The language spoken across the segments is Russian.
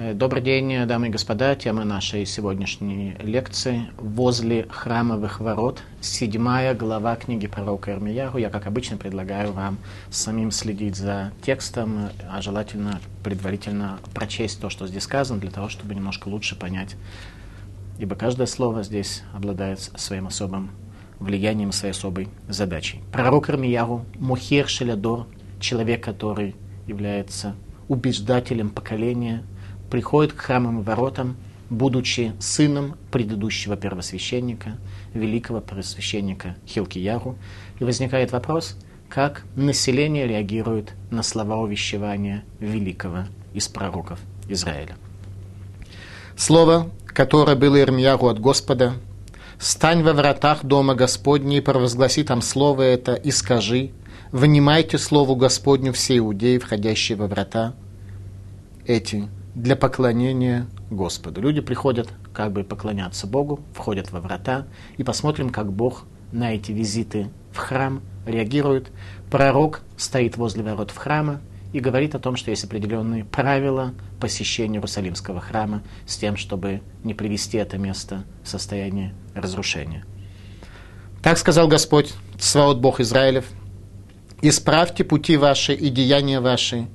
Э, добрый день, дамы и господа. Тема нашей сегодняшней лекции «Возле храмовых ворот». Седьмая глава книги пророка Ирмияру. Я, как обычно, предлагаю вам самим следить за текстом, а желательно предварительно прочесть то, что здесь сказано, для того, чтобы немножко лучше понять. Ибо каждое слово здесь обладает своим особым влиянием, своей особой задачей. Пророк Ирмияру, Мухер Шелядор, человек, который является убеждателем поколения – приходит к храмовым воротам, будучи сыном предыдущего первосвященника, великого первосвященника Хилкияру. И возникает вопрос, как население реагирует на слова увещевания великого из пророков Израиля. Слово, которое было Ирмияру от Господа, «Стань во вратах дома Господней, провозгласи там слово это и скажи, внимайте слову Господню все иудеи, входящие во врата эти, для поклонения Господу. Люди приходят как бы поклоняться Богу, входят во врата, и посмотрим, как Бог на эти визиты в храм реагирует. Пророк стоит возле ворот в храма и говорит о том, что есть определенные правила посещения Иерусалимского храма с тем, чтобы не привести это место в состояние разрушения. Так сказал Господь, Сваот Бог Израилев, «Исправьте пути ваши и деяния ваши,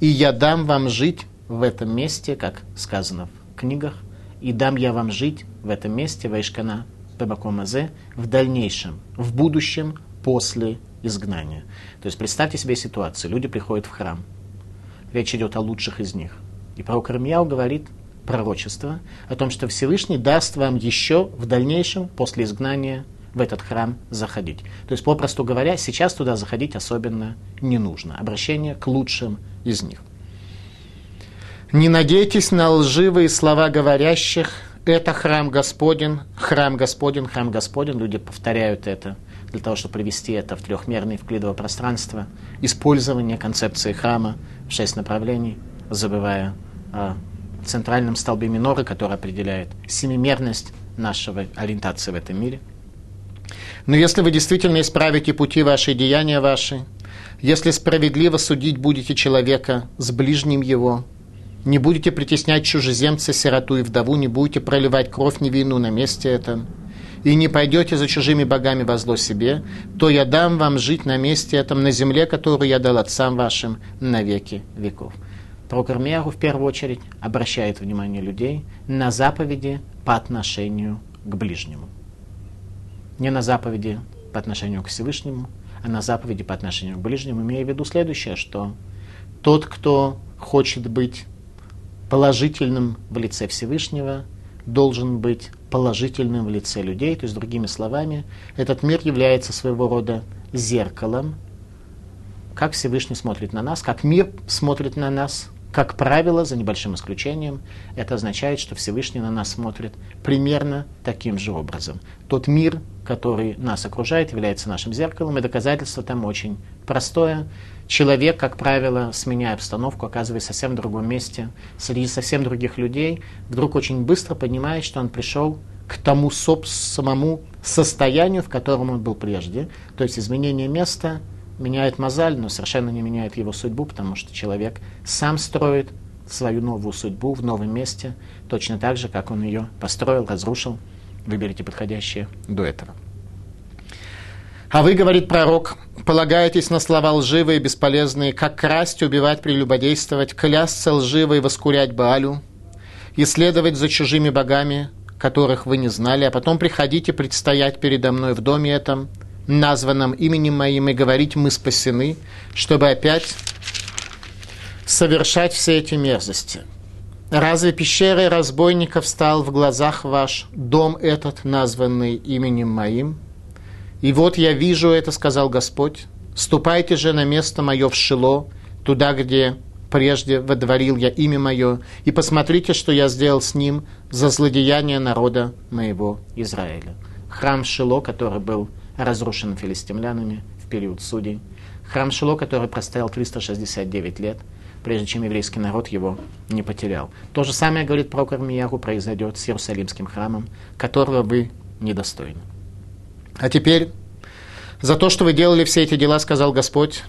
и я дам вам жить в этом месте, как сказано в книгах, и дам я вам жить в этом месте, Вайшкана Бабакомазе, в дальнейшем, в будущем, после изгнания. То есть представьте себе ситуацию. Люди приходят в храм. Речь идет о лучших из них. И пророк Ирмияу говорит пророчество о том, что Всевышний даст вам еще в дальнейшем, после изгнания, в этот храм заходить. То есть, попросту говоря, сейчас туда заходить особенно не нужно. Обращение к лучшим из них – не надейтесь на лживые слова говорящих. Это храм Господен, храм Господен, храм Господен. Люди повторяют это для того, чтобы привести это в трехмерное вклидовое пространство. Использование концепции храма в шесть направлений, забывая о центральном столбе миноры, который определяет семимерность нашего ориентации в этом мире. Но если вы действительно исправите пути ваши и деяния ваши, если справедливо судить будете человека с ближним его, не будете притеснять чужеземца, сироту и вдову, не будете проливать кровь невинную на месте этом, и не пойдете за чужими богами во зло себе, то я дам вам жить на месте этом, на земле, которую я дал отцам вашим на веки веков. Ирмияру в первую очередь обращает внимание людей на заповеди по отношению к ближнему. Не на заповеди по отношению к Всевышнему, а на заповеди по отношению к ближнему, имея в виду следующее, что тот, кто хочет быть положительным в лице Всевышнего, должен быть положительным в лице людей. То есть, другими словами, этот мир является своего рода зеркалом, как Всевышний смотрит на нас, как мир смотрит на нас, как правило, за небольшим исключением, это означает, что Всевышний на нас смотрит примерно таким же образом. Тот мир, который нас окружает, является нашим зеркалом, и доказательство там очень простое. Человек, как правило, сменяя обстановку, оказывается совсем другом месте, среди совсем других людей, вдруг очень быстро понимает, что он пришел к тому самому состоянию, в котором он был прежде. То есть изменение места меняет мозаль, но совершенно не меняет его судьбу, потому что человек сам строит свою новую судьбу в новом месте, точно так же, как он ее построил, разрушил. Выберите подходящее до этого. А вы, говорит пророк, полагаетесь на слова лживые и бесполезные, как красть, убивать, прелюбодействовать, клясться лживо воскурять Баалю, и следовать за чужими богами, которых вы не знали, а потом приходите предстоять передо мной в доме этом, названном именем моим, и говорить «мы спасены», чтобы опять совершать все эти мерзости. Разве пещерой разбойников стал в глазах ваш дом этот, названный именем моим? И вот я вижу это, сказал Господь. Ступайте же на место мое в Шило, туда, где прежде водворил я имя мое, и посмотрите, что я сделал с ним за злодеяние народа моего Израиля. Храм Шило, который был разрушен филистимлянами в период судей. Храм Шило, который простоял 369 лет, прежде чем еврейский народ его не потерял. То же самое, говорит пророк Армияру, произойдет с Иерусалимским храмом, которого вы недостойны. А теперь за то, что вы делали все эти дела, сказал Господь,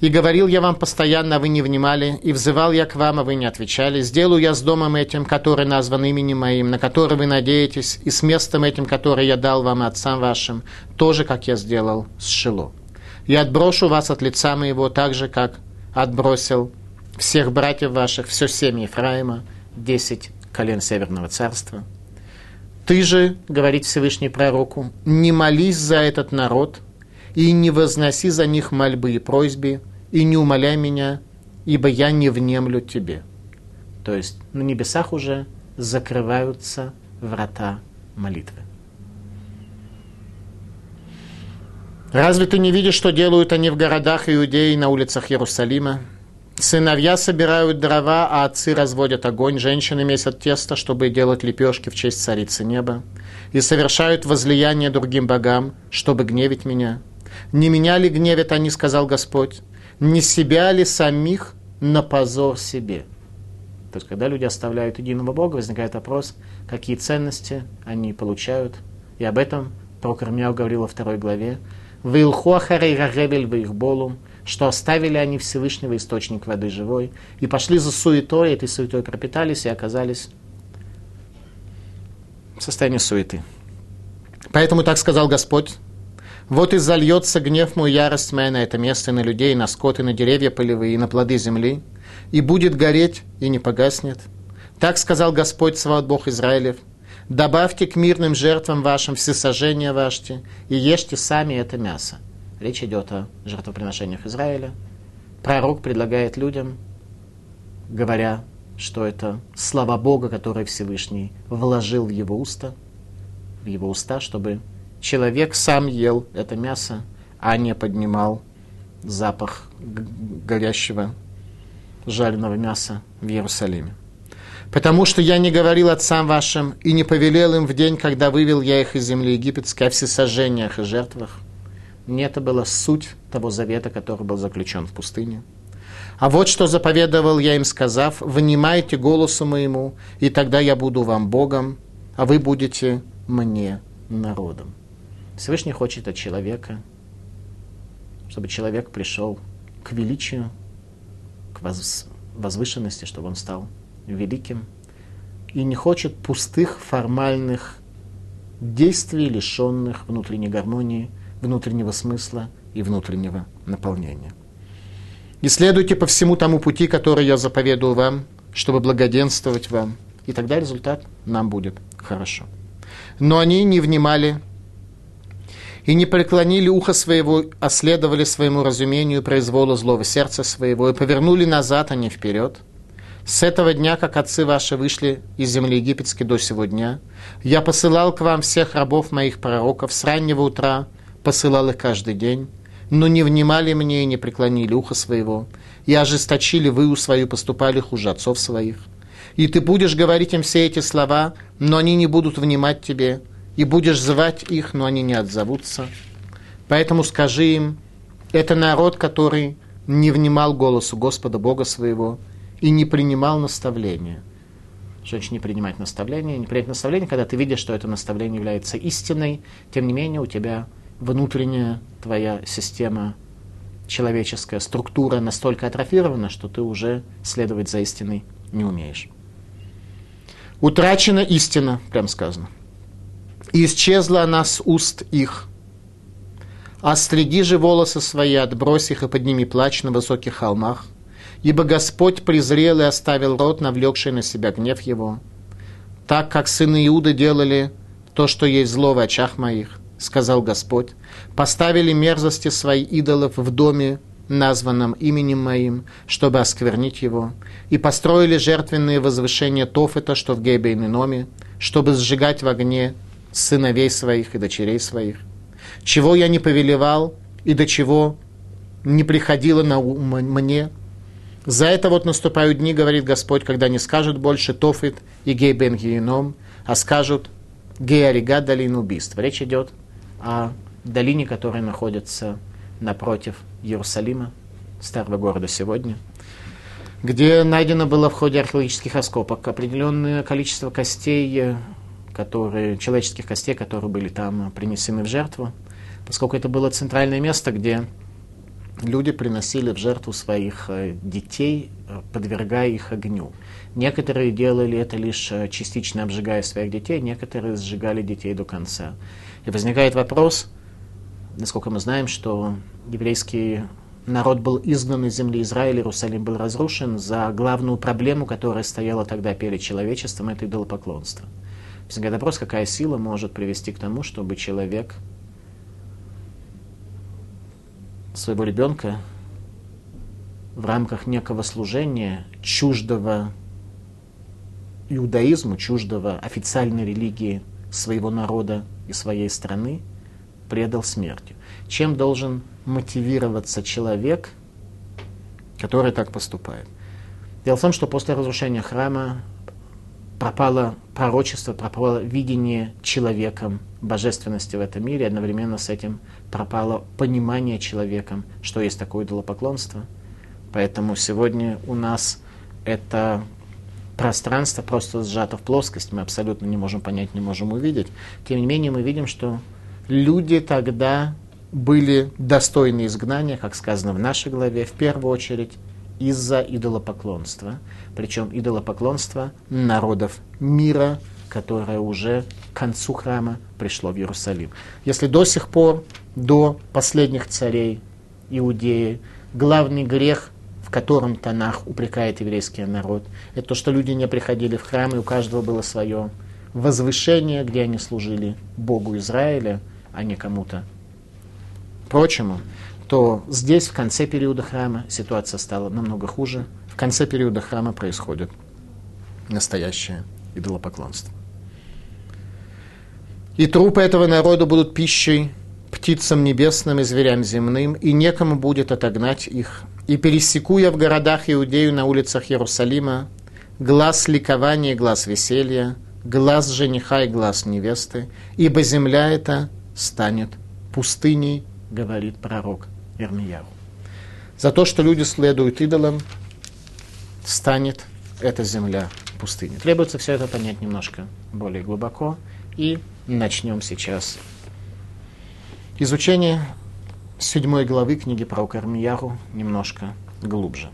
И говорил я вам постоянно, а вы не внимали, и взывал я к вам, а вы не отвечали. Сделаю я с домом этим, который назван именем моим, на который вы надеетесь, и с местом этим, которое я дал вам и отцам вашим, тоже, как я сделал с Шило. Я отброшу вас от лица моего, так же, как отбросил всех братьев ваших, все семьи Ефраима, десять колен Северного Царства. Ты же, говорит Всевышний пророку, не молись за этот народ и не возноси за них мольбы и просьбы, и не умоляй меня, ибо я не внемлю тебе. То есть на небесах уже закрываются врата молитвы. Разве ты не видишь, что делают они в городах Иудеи на улицах Иерусалима? Сыновья собирают дрова, а отцы разводят огонь, женщины месят тесто, чтобы делать лепешки в честь царицы неба, и совершают возлияние другим богам, чтобы гневить меня. Не меня ли гневят они, сказал Господь, не себя ли самих на позор себе? То есть, когда люди оставляют единого Бога, возникает вопрос, какие ценности они получают. И об этом пророк Ирмияу говорил во второй главе. «Вилхуахарей рагебель болум что оставили они Всевышнего источник воды живой, и пошли за суетой, этой суетой пропитались и оказались в состоянии суеты. Поэтому так сказал Господь, вот и зальется гнев мой, ярость моя на это место, на людей, на скот, и на деревья полевые, и на плоды земли, и будет гореть, и не погаснет. Так сказал Господь, Саваот Бог Израилев, добавьте к мирным жертвам вашим всесожжения ваши, и ешьте сами это мясо. Речь идет о жертвоприношениях Израиля. Пророк предлагает людям, говоря, что это слова Бога, которые Всевышний вложил в его уста, в его уста, чтобы человек сам ел это мясо, а не поднимал запах горящего жареного мяса в Иерусалиме. Потому что я не говорил отцам вашим и не повелел им в день, когда вывел я их из земли египетской, о всесожжениях и жертвах. Не это была суть того завета, который был заключен в пустыне. А вот что заповедовал я им, сказав, «Внимайте голосу моему, и тогда я буду вам Богом, а вы будете мне народом». Всевышний хочет от человека, чтобы человек пришел к величию, к возвышенности, чтобы он стал великим, и не хочет пустых формальных действий, лишенных внутренней гармонии, внутреннего смысла и внутреннего наполнения. И следуйте по всему тому пути, который я заповедую вам, чтобы благоденствовать вам, и тогда результат нам будет хорошо. Но они не внимали и не преклонили ухо своего, а следовали своему разумению произволу злого сердца своего, и повернули назад, а не вперед. С этого дня, как отцы ваши вышли из земли египетской до сего дня, я посылал к вам всех рабов моих пророков с раннего утра, посылал их каждый день, но не внимали мне и не преклонили ухо своего, и ожесточили вы свою, поступали хуже отцов своих. И ты будешь говорить им все эти слова, но они не будут внимать тебе, и будешь звать их, но они не отзовутся. Поэтому скажи им, это народ, который не внимал голосу Господа Бога своего и не принимал наставления. Что значит не принимать наставления? Не принять наставление, когда ты видишь, что это наставление является истиной, тем не менее у тебя внутренняя твоя система человеческая структура настолько атрофирована, что ты уже следовать за истиной не умеешь. Утрачена истина, прям сказано и исчезла она с уст их. Остриги же волосы свои, отбрось их и подними плач на высоких холмах, ибо Господь презрел и оставил рот, навлекший на себя гнев его. Так как сыны Иуды делали то, что есть зло в очах моих, сказал Господь, поставили мерзости свои идолов в доме, названном именем моим, чтобы осквернить его, и построили жертвенные возвышения Тофета, что в Гебейн чтобы сжигать в огне сыновей своих и дочерей своих, чего я не повелевал и до чего не приходило на ум мне. За это вот наступают дни, говорит Господь, когда не скажут больше Тофит и Гей бен а скажут Георига долин убийств. Речь идет о долине, которая находится напротив Иерусалима, старого города сегодня, где найдено было в ходе археологических раскопок определенное количество костей которые, человеческих костей, которые были там принесены в жертву, поскольку это было центральное место, где люди приносили в жертву своих э, детей, э, подвергая их огню. Некоторые делали это лишь э, частично обжигая своих детей, некоторые сжигали детей до конца. И возникает вопрос, насколько мы знаем, что еврейский народ был изгнан из земли Израиля, Иерусалим был разрушен за главную проблему, которая стояла тогда перед человечеством, это идолопоклонство. Возникает вопрос, какая сила может привести к тому, чтобы человек своего ребенка в рамках некого служения, чуждого иудаизму, чуждого официальной религии своего народа и своей страны, предал смертью. Чем должен мотивироваться человек, который так поступает? Дело в том, что после разрушения храма пропало пророчество, пропало видение человеком божественности в этом мире, одновременно с этим пропало понимание человеком, что есть такое идолопоклонство. Поэтому сегодня у нас это пространство просто сжато в плоскость, мы абсолютно не можем понять, не можем увидеть. Тем не менее, мы видим, что люди тогда были достойны изгнания, как сказано в нашей главе, в первую очередь из-за идолопоклонства. Причем идолопоклонство народов мира, которое уже к концу храма пришло в Иерусалим. Если до сих пор, до последних царей Иудеи, главный грех в котором Танах упрекает еврейский народ. Это то, что люди не приходили в храм, и у каждого было свое возвышение, где они служили Богу Израиля, а не кому-то прочему, то здесь, в конце периода храма, ситуация стала намного хуже. В конце периода храма происходит настоящее идолопоклонство. И трупы этого народа будут пищей птицам небесным и зверям земным, и некому будет отогнать их и пересеку я в городах Иудею на улицах Иерусалима глаз ликования и глаз веселья, глаз жениха и глаз невесты, ибо земля эта станет пустыней, говорит пророк Ирмияру. За то, что люди следуют идолам, станет эта земля пустыней. Требуется все это понять немножко более глубоко. И начнем сейчас изучение седьмой главы книги про Кармияру немножко глубже.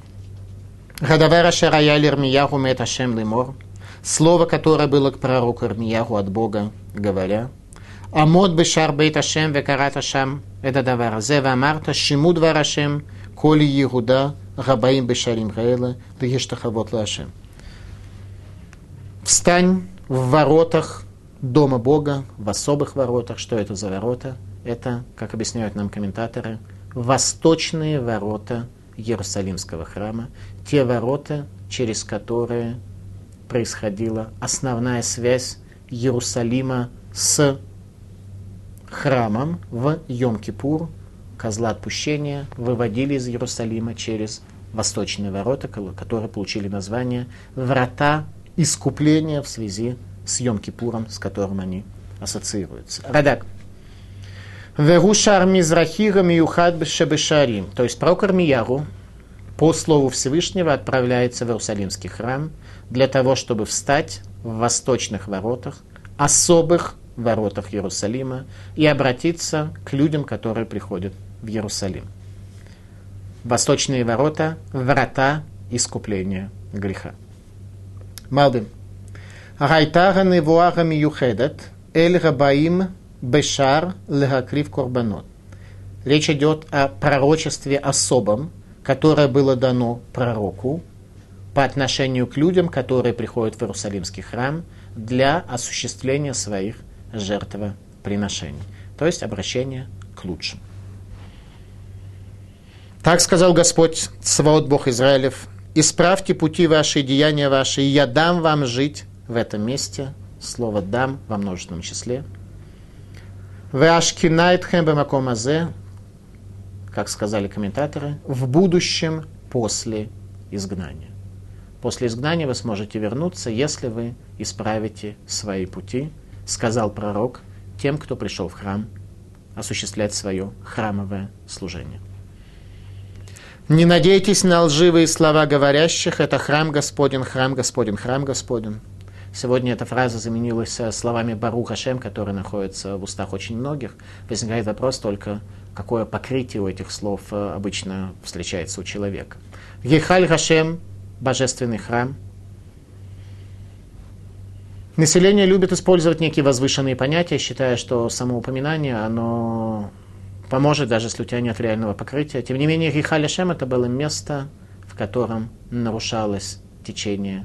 Гадавера Шарая Лермияру Меташем Лимор, слово, которое было к пророку Армияру от Бога, говоря, Амод Бешар Бейт Ашем Векарат Ашам это Давара Зева Марта Шиму Двар Коли Егуда Рабаим Бешарим Гаэла Дагештахавот Лашем. Встань в воротах Дома Бога, в особых воротах. Что это за ворота? Это, как объясняют нам комментаторы, восточные ворота Иерусалимского храма, те ворота, через которые происходила основная связь Иерусалима с храмом в Йом-Кипур, козла отпущения, выводили из Иерусалима через восточные ворота, которые получили название «Врата искупления» в связи с Йом-Кипуром, с которым они ассоциируются. Радак. Верушар Мизрахира Миюхад Шебешарим. То есть пророк Армияру по слову Всевышнего отправляется в Иерусалимский храм для того, чтобы встать в восточных воротах, особых воротах Иерусалима и обратиться к людям, которые приходят в Иерусалим. Восточные ворота – врата искупления греха. Малдым. Райтара невуара миюхедет эль рабаим Бешар Лехакрив Корбанот. Речь идет о пророчестве особом, которое было дано пророку по отношению к людям, которые приходят в Иерусалимский храм для осуществления своих жертвоприношений, то есть обращение к лучшему. Так сказал Господь, Свод Бог Израилев, «Исправьте пути ваши и деяния ваши, и я дам вам жить в этом месте». Слово «дам» во множественном числе – Веашкинайтхем бемакомазе, как сказали комментаторы, в будущем после изгнания. После изгнания вы сможете вернуться, если вы исправите свои пути, сказал пророк тем, кто пришел в храм осуществлять свое храмовое служение. Не надейтесь на лживые слова говорящих, это храм Господень, храм Господень, храм Господень. Сегодня эта фраза заменилась словами Барух Хашем, которые находятся в устах очень многих. Возникает вопрос только, какое покрытие у этих слов э, обычно встречается у человека. Гейхаль Хашем, божественный храм. Население любит использовать некие возвышенные понятия, считая, что самоупоминание, оно поможет, даже если у тебя нет реального покрытия. Тем не менее, Гейхаль Хашем это было место, в котором нарушалось течение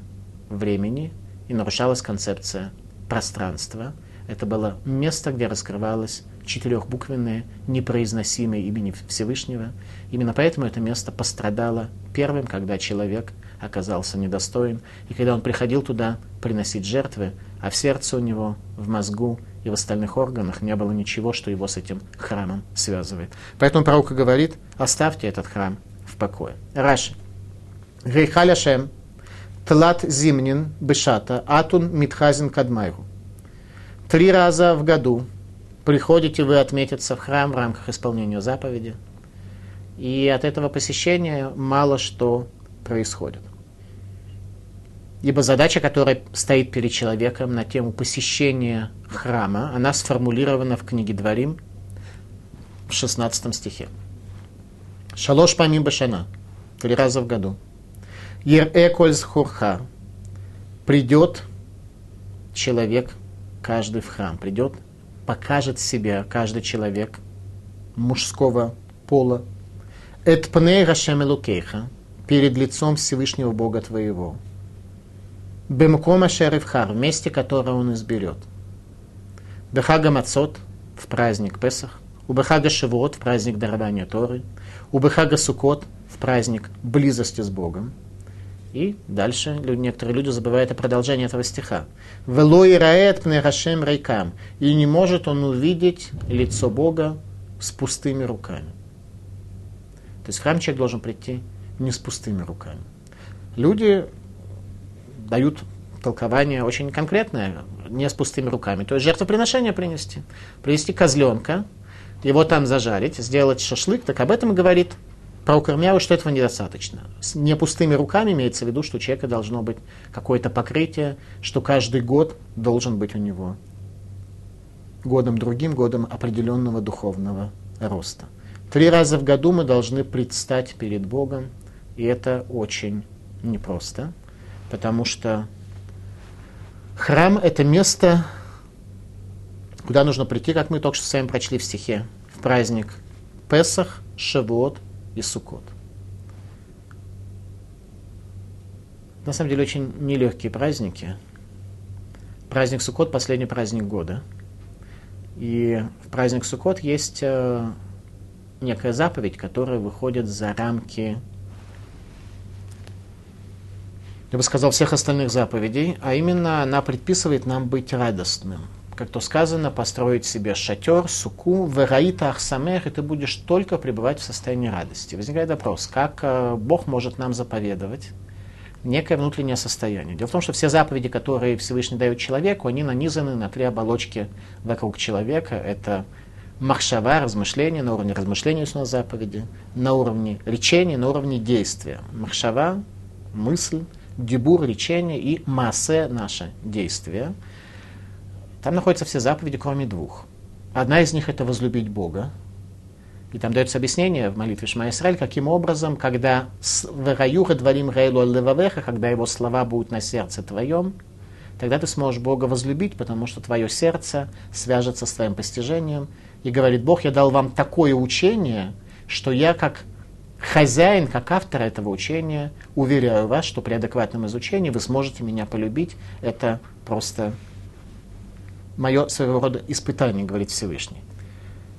времени и нарушалась концепция пространства. Это было место, где раскрывалось четырехбуквенное, непроизносимое имени Всевышнего. Именно поэтому это место пострадало первым, когда человек оказался недостоин, и когда он приходил туда приносить жертвы, а в сердце у него, в мозгу и в остальных органах не было ничего, что его с этим храмом связывает. Поэтому пророк говорит, оставьте этот храм в покое. Раши. Гейхаля Шем, Тлат Зимнин Бешата, Атун Митхазин Кадмайру. Три раза в году приходите вы отметиться в храм в рамках исполнения заповеди. И от этого посещения мало что происходит. Ибо задача, которая стоит перед человеком на тему посещения храма, она сформулирована в книге Дворим в 16 стихе. Шалош памим башана. Три раза в году. Ер Экольз Хурха. Придет человек, каждый в храм, придет, покажет себя каждый человек мужского пола. Эт пней Рашем Элукейха, перед лицом Всевышнего Бога твоего. Бемкома Шеревхар, в месте, которое он изберет. Бехага Мацот, в праздник Песах. У Бехага Шивот, в праздник дарования Торы. У Бехага Сукот, в праздник близости с Богом. И дальше некоторые люди забывают о продолжении этого стиха. «Велой раэт пнерашем рейкам» и не может он увидеть лицо Бога с пустыми руками. То есть в храм человек должен прийти не с пустыми руками. Люди дают толкование очень конкретное, не с пустыми руками. То есть жертвоприношение принести. Принести козленка, его там зажарить, сделать шашлык, так об этом говорит про Укрмяву, что этого недостаточно. С не пустыми руками имеется в виду, что у человека должно быть какое-то покрытие, что каждый год должен быть у него годом другим, годом определенного духовного роста. Три раза в году мы должны предстать перед Богом, и это очень непросто, потому что храм – это место, куда нужно прийти, как мы только что с вами прочли в стихе, в праздник Песах, Шавуот – и Суккот. На самом деле очень нелегкие праздники. Праздник Суккот – последний праздник года. И в праздник Суккот есть э, некая заповедь, которая выходит за рамки, я бы сказал, всех остальных заповедей, а именно она предписывает нам быть радостным – как то сказано, построить себе шатер, суку, вераита ахсамех, и ты будешь только пребывать в состоянии радости. Возникает вопрос, как э, Бог может нам заповедовать некое внутреннее состояние. Дело в том, что все заповеди, которые Всевышний дает человеку, они нанизаны на три оболочки вокруг человека. Это махшава, размышление, на уровне размышления есть у нас заповеди, на уровне речения, на уровне действия. Махшава, мысль, дебур, речение и массе наше действие – там находятся все заповеди, кроме двух. Одна из них это возлюбить Бога. И там дается объяснение в молитве Шма Исраиль, каким образом, когда в дворим рейлу левавеха, когда его слова будут на сердце твоем, тогда ты сможешь Бога возлюбить, потому что твое сердце свяжется с твоим постижением. И говорит Бог, я дал вам такое учение, что я как хозяин, как автор этого учения, уверяю вас, что при адекватном изучении вы сможете меня полюбить. Это просто мое своего рода испытание, говорит Всевышний.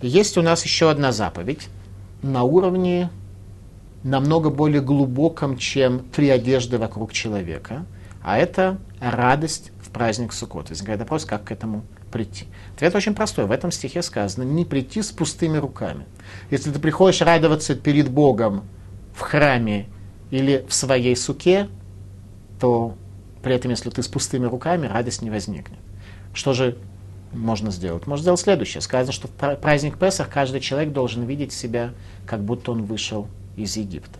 есть у нас еще одна заповедь на уровне намного более глубоком, чем три одежды вокруг человека, а это радость в праздник Суккот. Возникает вопрос, как к этому прийти. Ответ очень простой. В этом стихе сказано, не прийти с пустыми руками. Если ты приходишь радоваться перед Богом в храме или в своей суке, то при этом, если ты с пустыми руками, радость не возникнет. Что же можно сделать? Можно сделать следующее. Сказано, что в праздник Песах каждый человек должен видеть себя, как будто он вышел из Египта.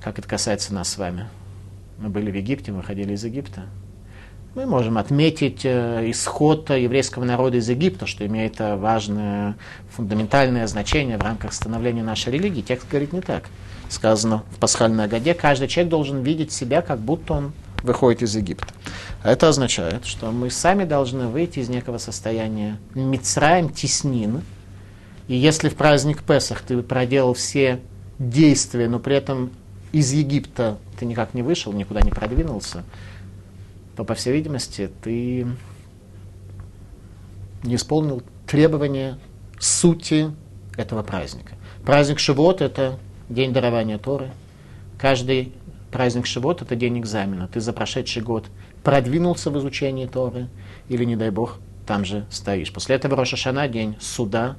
Как это касается нас с вами? Мы были в Египте, мы выходили из Египта. Мы можем отметить э, исход еврейского народа из Египта, что имеет э, важное фундаментальное значение в рамках становления нашей религии. Текст говорит не так. Сказано в пасхальной годе, каждый человек должен видеть себя, как будто он выходит из Египта. А это означает, что мы сами должны выйти из некого состояния Мицраем теснин. И если в праздник Песах ты проделал все действия, но при этом из Египта ты никак не вышел, никуда не продвинулся, то, по всей видимости, ты не исполнил требования сути этого праздника. Праздник Шивот – это день дарования Торы. Каждый праздник Шивот – это день экзамена. Ты за прошедший год продвинулся в изучении Торы или, не дай Бог, там же стоишь. После этого Рошашана – день суда,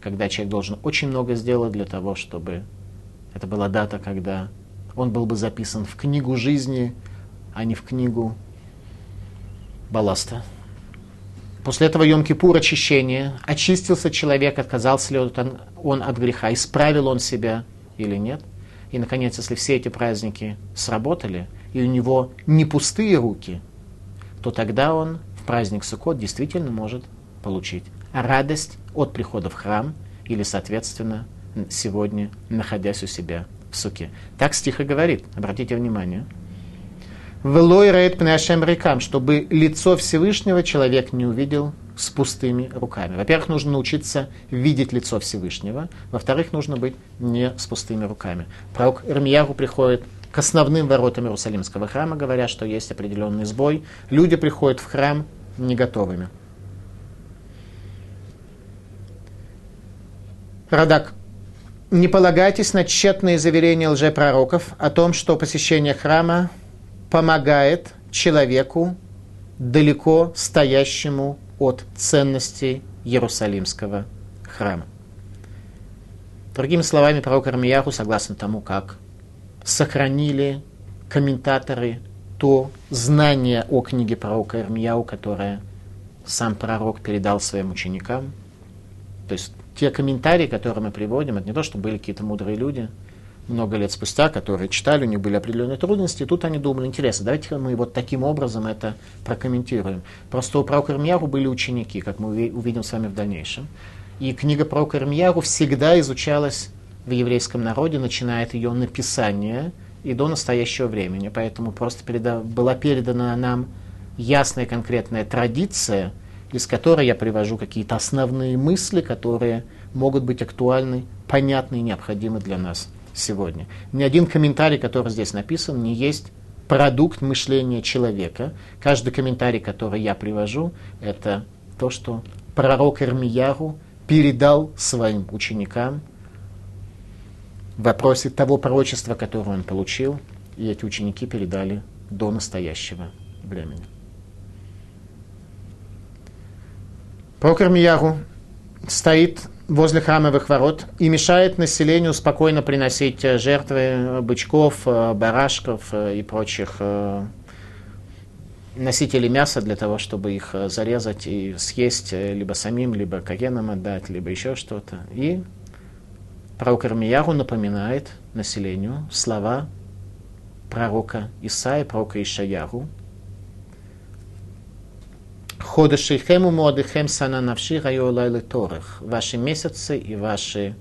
когда человек должен очень много сделать для того, чтобы это была дата, когда он был бы записан в книгу жизни, а не в книгу балласта. После этого Йом-Кипур очищение. Очистился человек, отказался ли он, от греха, исправил он себя или нет. И, наконец, если все эти праздники сработали, и у него не пустые руки, то тогда он в праздник Суккот действительно может получить радость от прихода в храм или, соответственно, сегодня, находясь у себя в суке. Так стих и говорит, обратите внимание. Велой рейд пнешем рекам, чтобы лицо Всевышнего человек не увидел с пустыми руками. Во-первых, нужно научиться видеть лицо Всевышнего. Во-вторых, нужно быть не с пустыми руками. Пророк Ирмияру приходит к основным воротам Иерусалимского храма, говоря, что есть определенный сбой. Люди приходят в храм не готовыми. Радак. Не полагайтесь на тщетные заверения лжепророков о том, что посещение храма помогает человеку, далеко стоящему от ценностей Иерусалимского храма. Другими словами, пророк Армияху, согласно тому, как сохранили комментаторы то знание о книге пророка Ирмияу, которое сам пророк передал своим ученикам. То есть те комментарии, которые мы приводим, это не то, что были какие-то мудрые люди – много лет спустя, которые читали, у них были определенные трудности, и тут они думали, интересно, давайте мы вот таким образом это прокомментируем. Просто у пророка Ирмьяру были ученики, как мы увидим с вами в дальнейшем. И книга пророка Ирмьяру всегда изучалась в еврейском народе, начиная от ее написания и до настоящего времени. Поэтому просто переда... была передана нам ясная конкретная традиция, из которой я привожу какие-то основные мысли, которые могут быть актуальны, понятны и необходимы для нас сегодня. Ни один комментарий, который здесь написан, не есть продукт мышления человека. Каждый комментарий, который я привожу, это то, что пророк Ирмияру передал своим ученикам в вопросе того пророчества, которое он получил, и эти ученики передали до настоящего времени. Пророк Ирмияру стоит возле храмовых ворот и мешает населению спокойно приносить э, жертвы э, бычков, э, барашков и прочих носителей мяса для того, чтобы их зарезать и съесть либо самим, либо кагенам отдать, либо еще что-то. И пророк Армияру напоминает населению слова пророка Исаия, пророка Ишаяру, Ходышейхем у Муадыхем сана навши райолайлы торах. Ваши месяцы и ваши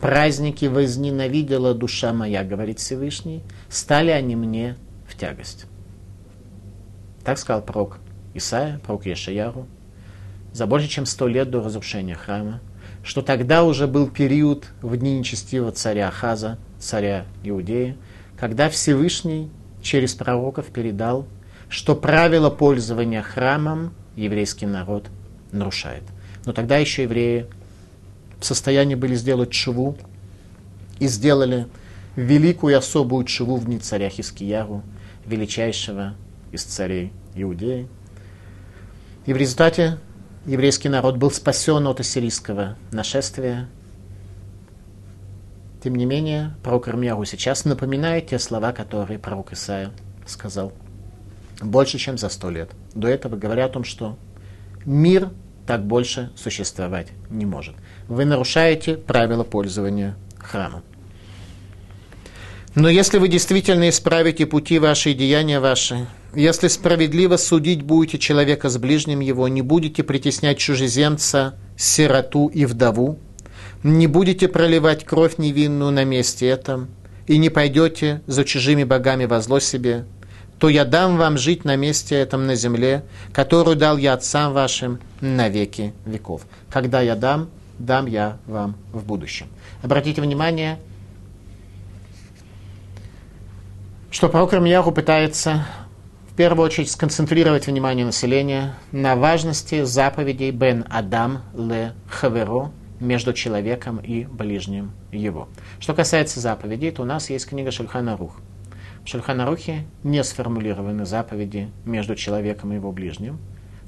праздники возненавидела душа моя, говорит Всевышний, стали они мне в тягость. Так сказал пророк Исаия, пророк Ешаяру, за больше чем сто лет до разрушения храма, что тогда уже был период в дни нечестивого царя Ахаза, царя Иудеи, когда Всевышний через пророков передал, что правило пользования храмом еврейский народ нарушает. Но тогда еще евреи в состоянии были сделать чуву и сделали великую особую чуву в дни царя Хискияру, величайшего из царей Иудеи. И в результате еврейский народ был спасен от ассирийского нашествия. Тем не менее, пророк Ирмияру сейчас напоминает те слова, которые пророк Исаия сказал – больше, чем за сто лет. До этого говоря о том, что мир так больше существовать не может. Вы нарушаете правила пользования храмом. Но если вы действительно исправите пути ваши и деяния ваши, если справедливо судить будете человека с ближним его, не будете притеснять чужеземца, сироту и вдову, не будете проливать кровь невинную на месте этом, и не пойдете за чужими богами во зло себе, то я дам вам жить на месте этом на земле, которую дал я отцам вашим на веки веков. Когда я дам, дам я вам в будущем. Обратите внимание, что пророк Рамьяху пытается в первую очередь сконцентрировать внимание населения на важности заповедей Бен Адам Ле Хаверо между человеком и ближним его. Что касается заповедей, то у нас есть книга Шульхана Рух. В Шульхана Рухе не сформулированы заповеди между человеком и его ближним,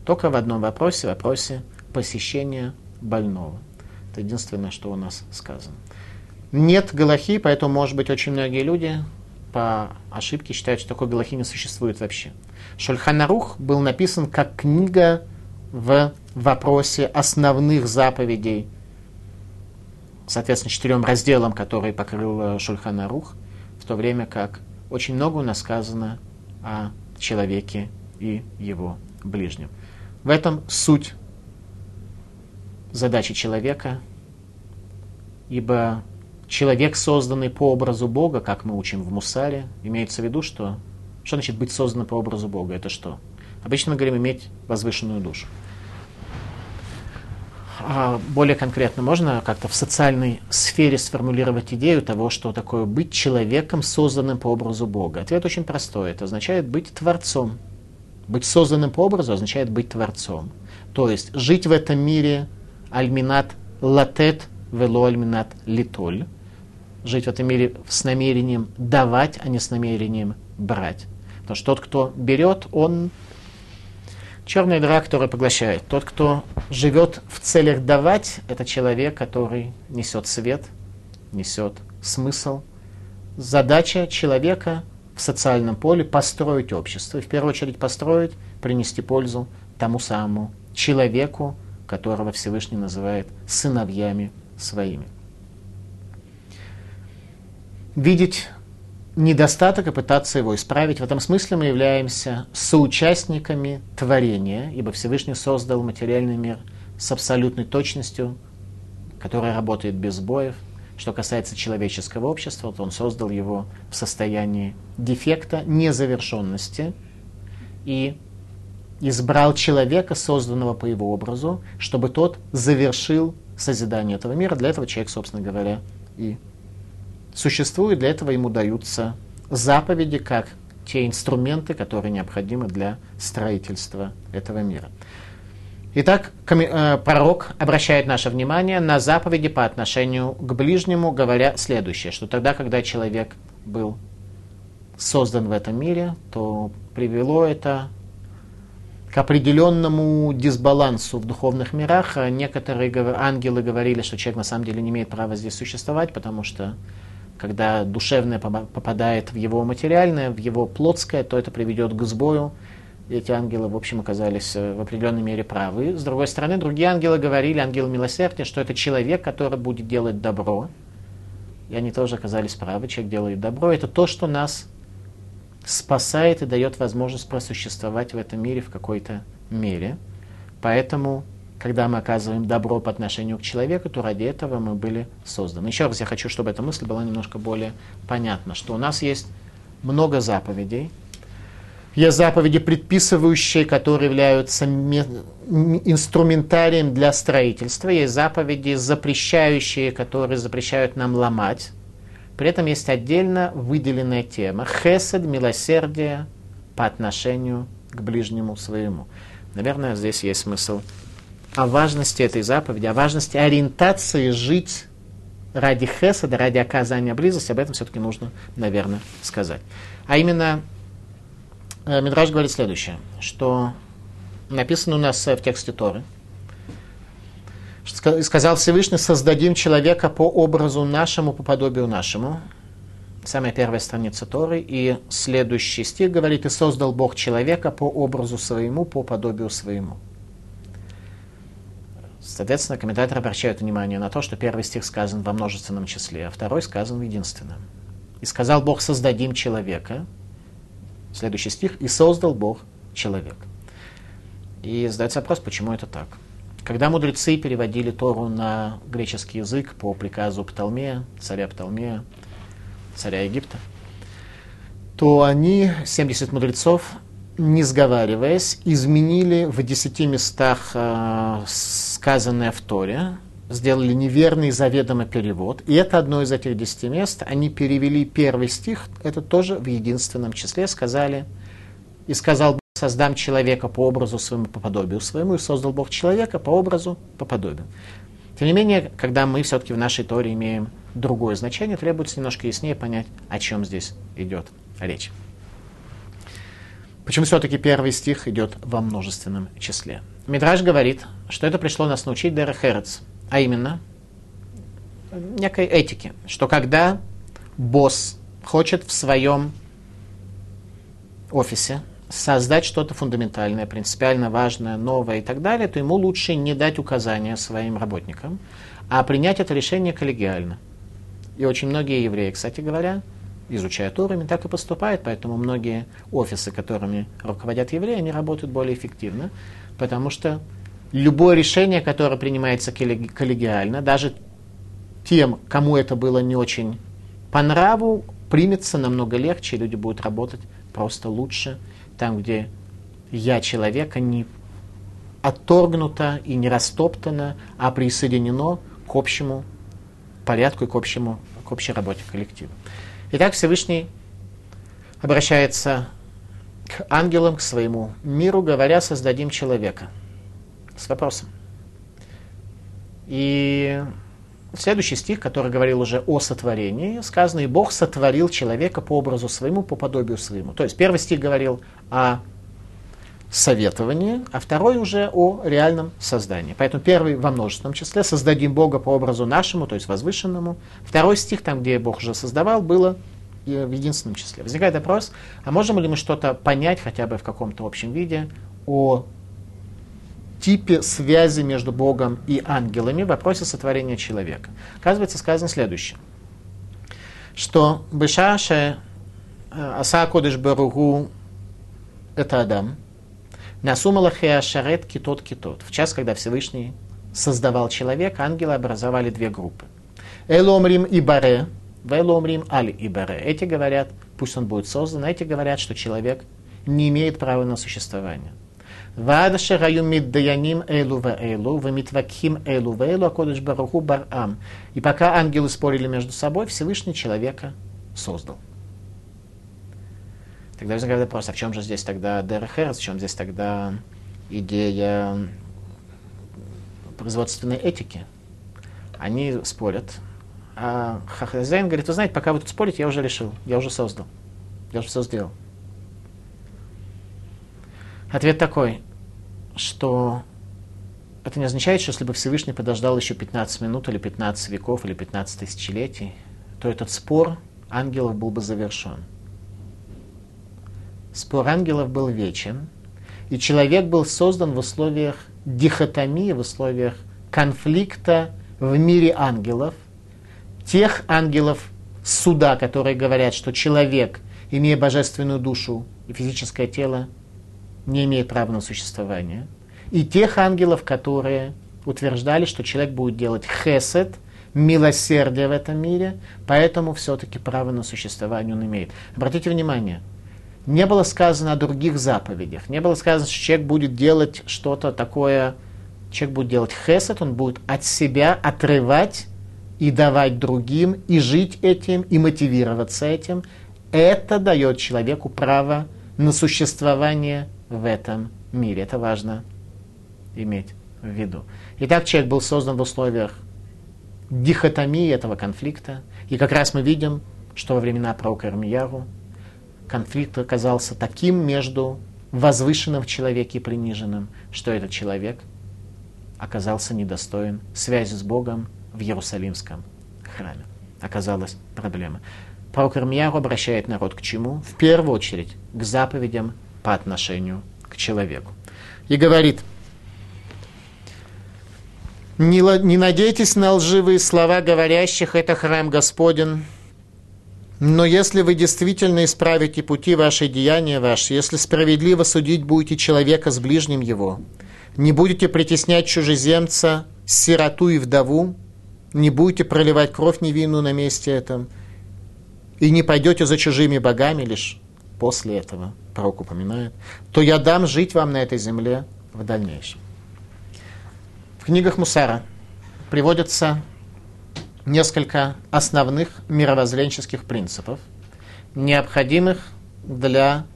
только в одном вопросе, вопросе посещения больного. Это единственное, что у нас сказано. Нет галахи, поэтому, может быть, очень многие люди по ошибке считают, что такой галахи не существует вообще. Шульханарух был написан как книга в вопросе основных заповедей, соответственно, четырем разделам, которые покрыл Шульханарух, в то время как очень много у нас сказано о человеке и его ближнем. В этом суть задачи человека, ибо человек, созданный по образу Бога, как мы учим в Мусаре, имеется в виду, что что значит быть созданным по образу Бога? Это что? Обычно мы говорим иметь возвышенную душу. А более конкретно можно как-то в социальной сфере сформулировать идею того, что такое быть человеком, созданным по образу Бога? Ответ очень простой. Это означает быть творцом. Быть созданным по образу означает быть творцом. То есть жить в этом мире альминат латет вело альминат литоль жить в этом мире с намерением давать, а не с намерением брать. Потому что тот, кто берет, он черная дыра, которая поглощает. Тот, кто живет в целях давать, это человек, который несет свет, несет смысл. Задача человека в социальном поле построить общество. И в первую очередь построить, принести пользу тому самому человеку, которого Всевышний называет сыновьями своими видеть недостаток и пытаться его исправить. В этом смысле мы являемся соучастниками творения, ибо Всевышний создал материальный мир с абсолютной точностью, которая работает без сбоев. Что касается человеческого общества, то он создал его в состоянии дефекта, незавершенности и избрал человека, созданного по его образу, чтобы тот завершил созидание этого мира. Для этого человек, собственно говоря, и существует, для этого ему даются заповеди, как те инструменты, которые необходимы для строительства этого мира. Итак, э, пророк обращает наше внимание на заповеди по отношению к ближнему, говоря следующее, что тогда, когда человек был создан в этом мире, то привело это к определенному дисбалансу в духовных мирах. Некоторые ангелы говорили, что человек на самом деле не имеет права здесь существовать, потому что когда душевное попадает в его материальное, в его плотское, то это приведет к сбою. Эти ангелы, в общем, оказались э, в определенной мере правы. С другой стороны, другие ангелы говорили, ангелы милосердия, что это человек, который будет делать добро. И они тоже оказались правы. Человек делает добро. Это то, что нас спасает и дает возможность просуществовать в этом мире в какой-то мере. Поэтому когда мы оказываем добро по отношению к человеку, то ради этого мы были созданы. Еще раз я хочу, чтобы эта мысль была немножко более понятна, что у нас есть много заповедей. Есть заповеди, предписывающие, которые являются инструментарием для строительства. Есть заповеди, запрещающие, которые запрещают нам ломать. При этом есть отдельно выделенная тема. Хесед, милосердие по отношению к ближнему своему. Наверное, здесь есть смысл о важности этой заповеди, о важности ориентации жить ради хесада, ради оказания близости, об этом все-таки нужно, наверное, сказать. А именно, э, Мидраж говорит следующее, что написано у нас в тексте Торы, сказал Всевышний, создадим человека по образу нашему, по подобию нашему. Самая первая страница Торы. И следующий стих говорит, и создал Бог человека по образу своему, по подобию своему. Соответственно, комментаторы обращают внимание на то, что первый стих сказан во множественном числе, а второй сказан в единственном. И сказал Бог, создадим человека. Следующий стих. И создал Бог человека. И задается вопрос, почему это так? Когда мудрецы переводили Тору на греческий язык по приказу Птолмея, царя Птолмея, царя Египта, то они, 70 мудрецов, не сговариваясь, изменили в десяти местах э, сказанное в Торе, сделали неверный заведомо перевод. И это одно из этих десяти мест. Они перевели первый стих, это тоже в единственном числе, сказали, и сказал создам человека по образу своему, по подобию своему, и создал Бог человека по образу, по подобию. Тем не менее, когда мы все-таки в нашей Торе имеем другое значение, требуется немножко яснее понять, о чем здесь идет речь. Почему все-таки первый стих идет во множественном числе? Мидраж говорит, что это пришло нас научить Дерехерец, а именно некой этике, что когда босс хочет в своем офисе создать что-то фундаментальное, принципиально важное, новое и так далее, то ему лучше не дать указания своим работникам, а принять это решение коллегиально. И очень многие евреи, кстати говоря, изучая Торами, так и поступают, поэтому многие офисы, которыми руководят евреи, они работают более эффективно, потому что любое решение, которое принимается коллегиально, даже тем, кому это было не очень по нраву, примется намного легче, люди будут работать просто лучше, там, где я человека не отторгнуто и не растоптано, а присоединено к общему порядку и к, общему, к общей работе коллектива. Итак, Всевышний обращается к ангелам, к своему миру, говоря, создадим человека. С вопросом. И следующий стих, который говорил уже о сотворении, сказано, и Бог сотворил человека по образу своему, по подобию своему. То есть первый стих говорил о советовании, а второй уже о реальном создании. Поэтому первый во множественном числе «создадим Бога по образу нашему», то есть возвышенному. Второй стих, там, где Бог уже создавал, было в единственном числе. Возникает вопрос, а можем ли мы что-то понять, хотя бы в каком-то общем виде, о типе связи между Богом и ангелами в вопросе сотворения человека. Оказывается, сказано следующее, что Бешаше э, Аса Кодыш Баругу это Адам, Насумалахе Ашарет Китот Китот. В час, когда Всевышний создавал человека, ангелы образовали две группы. Эломрим и Баре, Веломрим аль и Баре. Эти говорят, пусть он будет создан, а эти говорят, что человек не имеет права на существование. Вадаше раю миддаяним элу ва элу, вамитвакхим элу ва элу, акодыш барам. И пока ангелы спорили между собой, Всевышний человека создал. Тогда возникает вопрос, а в чем же здесь тогда Дерехерс, в чем здесь тогда идея производственной этики? Они спорят, а хозяин говорит, вы знаете, пока вы тут спорите, я уже решил, я уже создал, я уже все сделал. Ответ такой, что это не означает, что если бы Всевышний подождал еще 15 минут или 15 веков или 15 тысячелетий, то этот спор ангелов был бы завершен. Спор ангелов был вечен, и человек был создан в условиях дихотомии, в условиях конфликта в мире ангелов, тех ангелов суда, которые говорят, что человек, имея божественную душу и физическое тело, не имеет права на существование, и тех ангелов, которые утверждали, что человек будет делать хесед, милосердие в этом мире, поэтому все-таки право на существование он имеет. Обратите внимание, не было сказано о других заповедях, не было сказано, что человек будет делать что-то такое, человек будет делать хесед, он будет от себя отрывать и давать другим, и жить этим, и мотивироваться этим. Это дает человеку право на существование в этом мире. Это важно иметь в виду. Итак, человек был создан в условиях дихотомии этого конфликта. И как раз мы видим, что во времена пророка Ирмияру конфликт оказался таким между возвышенным в человеке и приниженным, что этот человек оказался недостоин связи с Богом в Иерусалимском храме. Оказалась проблема. Пророк Ирмияру обращает народ к чему? В первую очередь к заповедям по отношению к человеку. И говорит, не, не надейтесь на лживые слова говорящих, это храм Господен, Но если вы действительно исправите пути ваши деяния ваши, если справедливо судить будете человека с ближним его, не будете притеснять чужеземца, сироту и вдову, не будете проливать кровь невинную на месте этом, и не пойдете за чужими богами лишь после этого, пророк упоминает, то я дам жить вам на этой земле в дальнейшем. В книгах Мусара приводятся несколько основных мировоззренческих принципов, необходимых для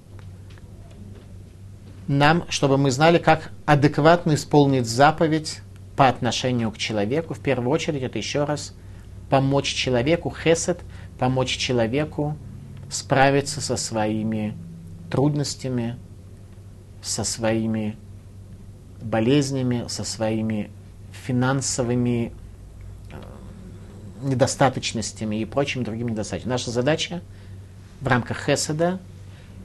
нам, чтобы мы знали, как адекватно исполнить заповедь по отношению к человеку. В первую очередь, это еще раз помочь человеку, хесед, помочь человеку справиться со своими трудностями, со своими болезнями, со своими финансовыми недостаточностями и прочими другими недостаточностями. Наша задача в рамках Хеседа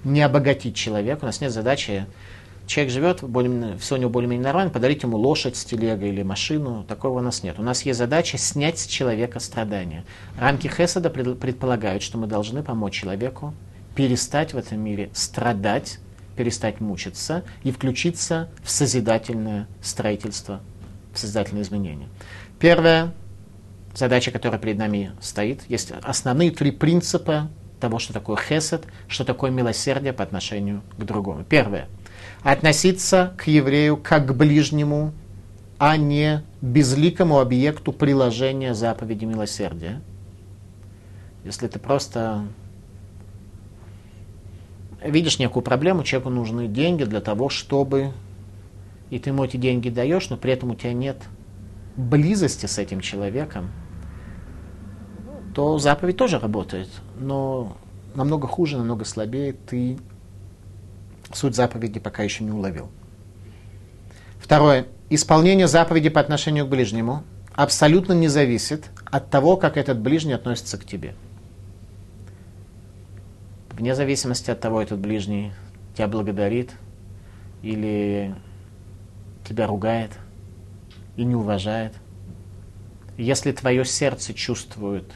не обогатить человека. У нас нет задачи человек живет, более, все у него более-менее нормально, подарить ему лошадь с телегой или машину, такого у нас нет. У нас есть задача снять с человека страдания. Рамки Хесада предполагают, что мы должны помочь человеку перестать в этом мире страдать, перестать мучиться и включиться в созидательное строительство, в созидательное изменение. Первая задача, которая перед нами стоит, есть основные три принципа того, что такое хесед, что такое милосердие по отношению к другому. Первое – относиться к еврею как к ближнему, а не безликому объекту приложения заповеди милосердия. Если ты просто видишь некую проблему, человеку нужны деньги для того, чтобы... И ты ему эти деньги даешь, но при этом у тебя нет близости с этим человеком, то заповедь тоже работает, но намного хуже, намного слабее. Ты суть заповеди пока еще не уловил. Второе. Исполнение заповеди по отношению к ближнему абсолютно не зависит от того, как этот ближний относится к тебе. Вне зависимости от того, этот ближний тебя благодарит или тебя ругает и не уважает. Если твое сердце чувствует,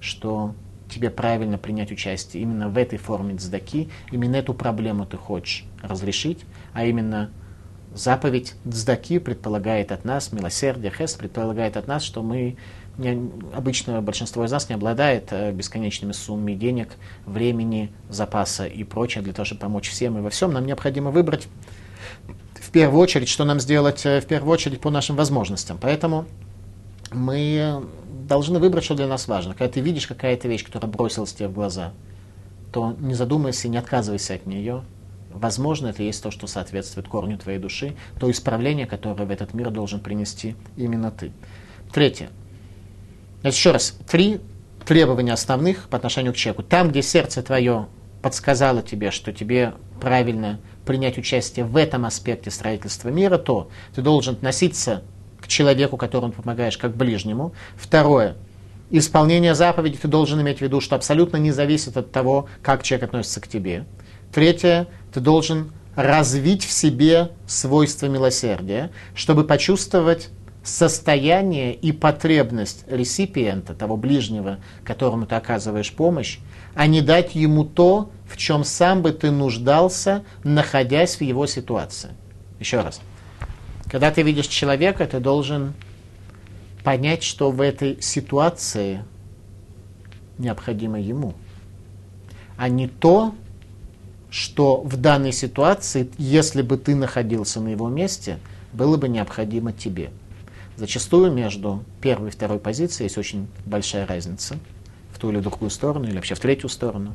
что тебе правильно принять участие именно в этой форме цдаки, именно эту проблему ты хочешь разрешить, а именно заповедь цдаки предполагает от нас, милосердие, хест предполагает от нас, что мы не, обычно большинство из нас не обладает э, бесконечными суммами денег, времени, запаса и прочее для того, чтобы помочь всем и во всем. Нам необходимо выбрать в первую очередь, что нам сделать э, в первую очередь по нашим возможностям. Поэтому мы должны выбрать, что для нас важно. Когда ты видишь какая-то вещь, которая бросилась тебе в глаза, то не задумайся и не отказывайся от нее. Возможно, это есть то, что соответствует корню твоей души, то исправление, которое в этот мир должен принести именно ты. Третье. Еще раз, три требования основных по отношению к человеку. Там, где сердце твое подсказало тебе, что тебе правильно принять участие в этом аспекте строительства мира, то ты должен относиться человеку, которому помогаешь, как ближнему. Второе. Исполнение заповеди ты должен иметь в виду, что абсолютно не зависит от того, как человек относится к тебе. Третье. Ты должен развить в себе свойства милосердия, чтобы почувствовать состояние и потребность реципиента, того ближнего, которому ты оказываешь помощь, а не дать ему то, в чем сам бы ты нуждался, находясь в его ситуации. Еще раз. Когда ты видишь человека, ты должен понять, что в этой ситуации необходимо ему, а не то, что в данной ситуации, если бы ты находился на его месте, было бы необходимо тебе. Зачастую между первой и второй позицией есть очень большая разница в ту или другую сторону, или вообще в третью сторону.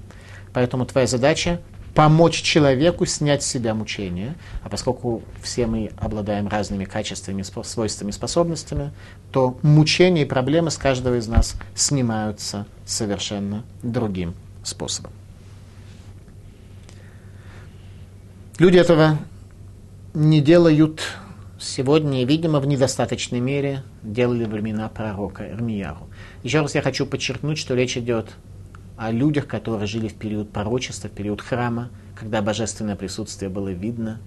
Поэтому твоя задача помочь человеку снять с себя мучение. А поскольку все мы обладаем разными качествами, свойствами, способностями, то мучения и проблемы с каждого из нас снимаются совершенно другим способом. Люди этого не делают сегодня, видимо, в недостаточной мере делали времена пророка Ирмияру. Еще раз я хочу подчеркнуть, что речь идет о людях, которые жили в период пророчества, в период храма, когда божественное присутствие было видно.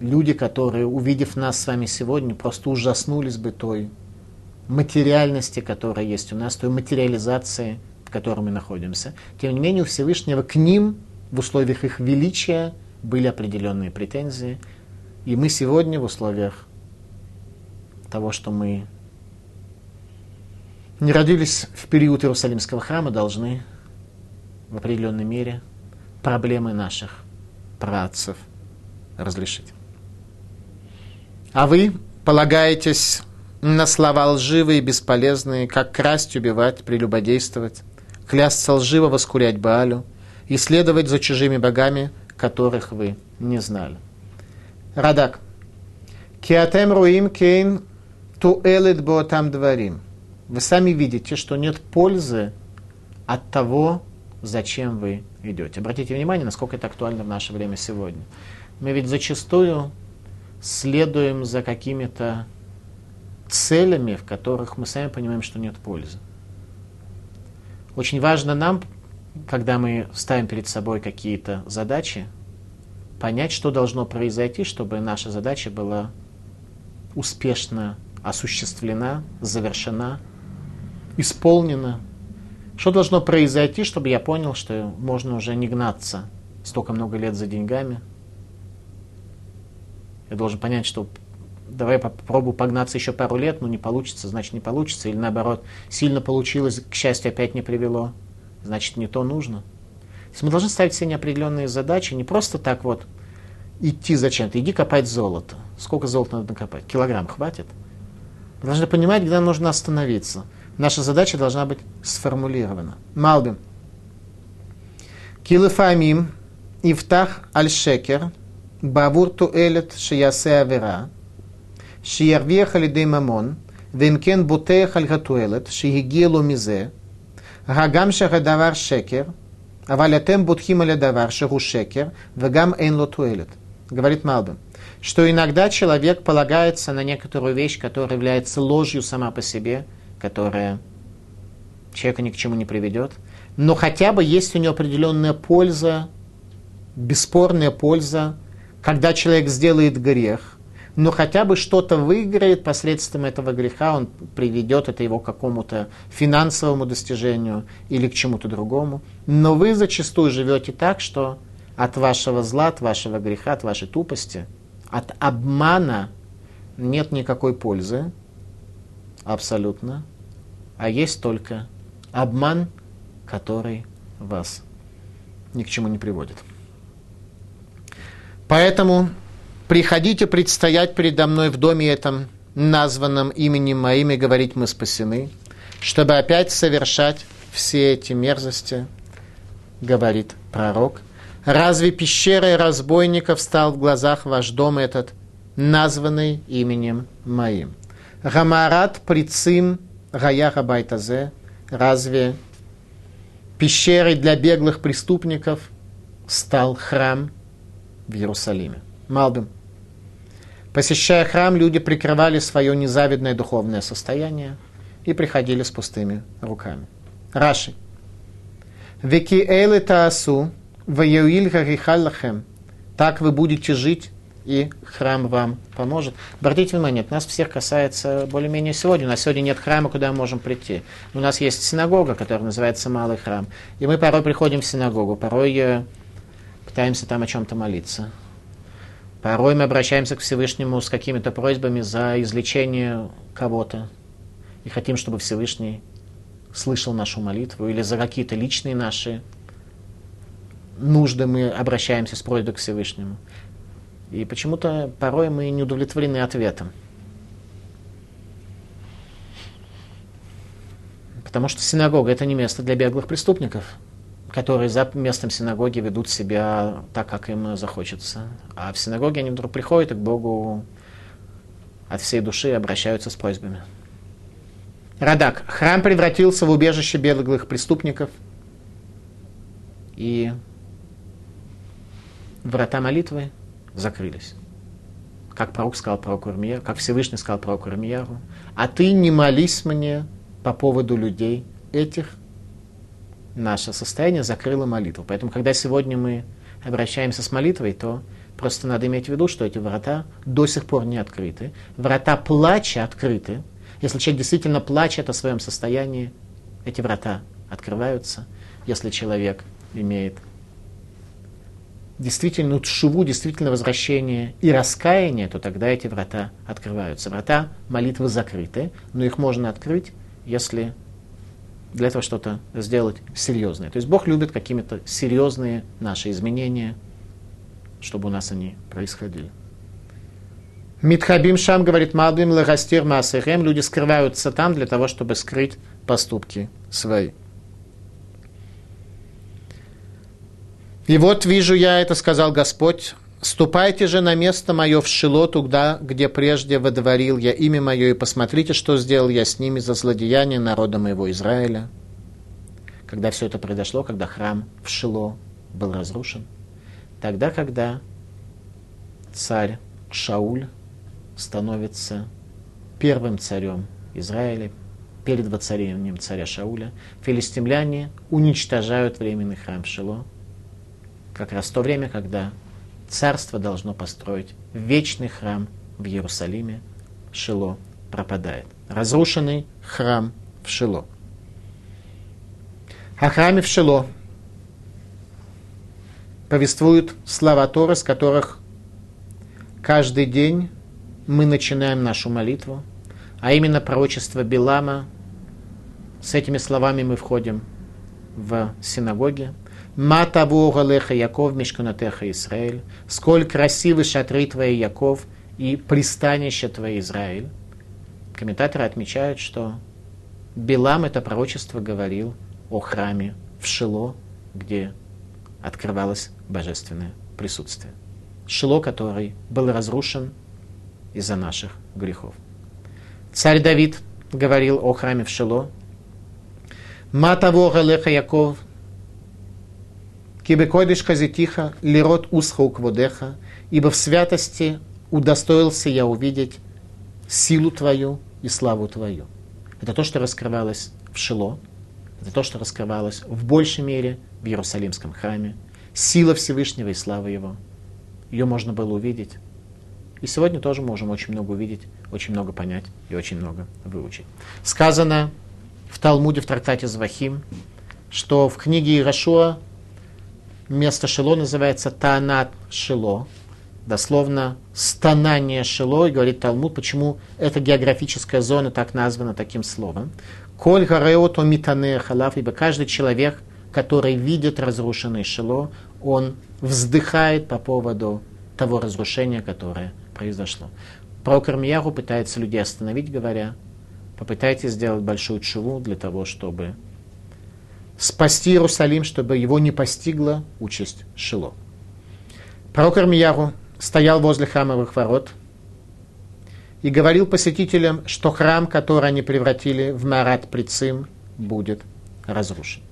Люди, которые, увидев нас с вами сегодня, просто ужаснулись бы той материальности, которая есть у нас, той материализации, котором мы находимся, тем не менее у Всевышнего к ним в условиях их величия были определенные претензии. И мы сегодня в условиях того, что мы не родились в период Иерусалимского храма, должны в определенной мере проблемы наших працев разрешить. А вы полагаетесь на слова лживые и бесполезные, как красть, убивать, прелюбодействовать, клясться лживо, воскурять Баалю и следовать за чужими богами, которых вы не знали. Радак. Киатем руим кейн туэлет там дворим. Вы сами видите, что нет пользы от того, зачем вы идете. Обратите внимание, насколько это актуально в наше время сегодня. Мы ведь зачастую следуем за какими-то целями, в которых мы сами понимаем, что нет пользы. Очень важно нам, когда мы ставим перед собой какие-то задачи, понять, что должно произойти, чтобы наша задача была успешно осуществлена, завершена, исполнена. Что должно произойти, чтобы я понял, что можно уже не гнаться столько много лет за деньгами. Я должен понять, что давай попробую погнаться еще пару лет, но не получится, значит не получится. Или наоборот, сильно получилось, к счастью, опять не привело, значит не то нужно. То есть мы должны ставить себе неопределенные задачи, не просто так вот идти зачем-то, иди копать золото. Сколько золота надо накопать? Килограмм хватит? Мы должны понимать, нам нужно остановиться. Наша задача должна быть сформулирована. Малбим. Килыфамим Ифтах Аль-Шекер бавурту элет Шиясе Авера Шиярвеха Лидей Мамон Вемкен Бутеях Аль-Гатуэлет Шиегелу Мизе Гагам Шахадавар Шекер Авалятем Бутхим Алядавар Шаху Шекер Вегам Эйнло Туэлет Говорит Малбим что иногда человек полагается на некоторую вещь, которая является ложью сама по себе – которая человека ни к чему не приведет, но хотя бы есть у него определенная польза, бесспорная польза, когда человек сделает грех, но хотя бы что-то выиграет посредством этого греха, он приведет это его к какому-то финансовому достижению или к чему-то другому. Но вы зачастую живете так, что от вашего зла, от вашего греха, от вашей тупости, от обмана нет никакой пользы, абсолютно, а есть только обман, который вас ни к чему не приводит. Поэтому приходите предстоять передо мной в доме этом, названном именем моим, и говорить, мы спасены, чтобы опять совершать все эти мерзости, говорит пророк. Разве пещерой разбойников стал в глазах ваш дом этот, названный именем моим? Гамарат прицим гаяха байтазе, разве пещерой для беглых преступников стал храм в Иерусалиме? Малбим. Посещая храм, люди прикрывали свое незавидное духовное состояние и приходили с пустыми руками. Раши. Веки эйлы таасу, ваюиль гарихаллахем. Так вы будете жить, и храм вам поможет. Обратите внимание, это нас всех касается более-менее сегодня. У нас сегодня нет храма, куда мы можем прийти. У нас есть синагога, которая называется Малый храм. И мы порой приходим в синагогу, порой э, пытаемся там о чем-то молиться. Порой мы обращаемся к Всевышнему с какими-то просьбами за излечение кого-то и хотим, чтобы Всевышний слышал нашу молитву или за какие-то личные наши нужды мы обращаемся с просьбой к Всевышнему. И почему-то порой мы не удовлетворены ответом. Потому что синагога это не место для беглых преступников которые за местом синагоги ведут себя так, как им захочется. А в синагоге они вдруг приходят и к Богу от всей души обращаются с просьбами. Радак. Храм превратился в убежище беглых преступников. И врата молитвы закрылись. Как пророк сказал пророку Ирмия, как Всевышний сказал пророку Ирмияру, а ты не молись мне по поводу людей этих, наше состояние закрыло молитву. Поэтому, когда сегодня мы обращаемся с молитвой, то просто надо иметь в виду, что эти врата до сих пор не открыты. Врата плача открыты. Если человек действительно плачет о своем состоянии, эти врата открываются. Если человек имеет действительно тшуву, действительно возвращение и раскаяние, то тогда эти врата открываются. Врата молитвы закрыты, но их можно открыть, если для этого что-то сделать серьезное. То есть Бог любит какими-то серьезные наши изменения, чтобы у нас они происходили. Митхабим Шам говорит, Малбим Лагастир Масахем, люди скрываются там для того, чтобы скрыть поступки свои. И вот вижу я это, сказал Господь, ступайте же на место мое в Шило, туда, где прежде водворил я имя мое, и посмотрите, что сделал я с ними за злодеяние народа моего Израиля. Когда все это произошло, когда храм в Шило был разрушен, тогда, когда царь Шауль становится первым царем Израиля, перед воцарением царя Шауля, филистимляне уничтожают временный храм в Шило, как раз то время, когда царство должно построить вечный храм в Иерусалиме, Шило пропадает. Разрушенный храм в Шило. О храме в Шило повествуют слова Торы, с которых каждый день мы начинаем нашу молитву, а именно пророчество Билама. С этими словами мы входим в синагоге, Мата Леха Яков Мишканатеха Израиль. Сколь красивы шатры твои, Яков, и пристанище твое, Израиль. Комментаторы отмечают, что Билам это пророчество говорил о храме в Шило, где открывалось божественное присутствие. Шило, который был разрушен из-за наших грехов. Царь Давид говорил о храме в Шило. Матаво Леха Яков Кибекойдыш казитиха, лирот усха укводеха, ибо в святости удостоился я увидеть силу твою и славу твою. Это то, что раскрывалось в Шило, это то, что раскрывалось в большей мере в Иерусалимском храме. Сила Всевышнего и слава Его. Ее можно было увидеть. И сегодня тоже можем очень много увидеть, очень много понять и очень много выучить. Сказано в Талмуде, в трактате Звахим, что в книге Ирашуа Место Шило называется Таанат Шило, дословно стонание Шило, и говорит Талмуд, почему эта географическая зона так названа таким словом. Коль гареото митане халав, ибо каждый человек, который видит разрушенный Шило, он вздыхает по поводу того разрушения, которое произошло. Пророк Армияру пытается людей остановить, говоря, попытайтесь сделать большую чуву для того, чтобы спасти Иерусалим, чтобы его не постигла участь Шило. Пророк Армияру стоял возле храмовых ворот и говорил посетителям, что храм, который они превратили в Марат Прицим, будет разрушен.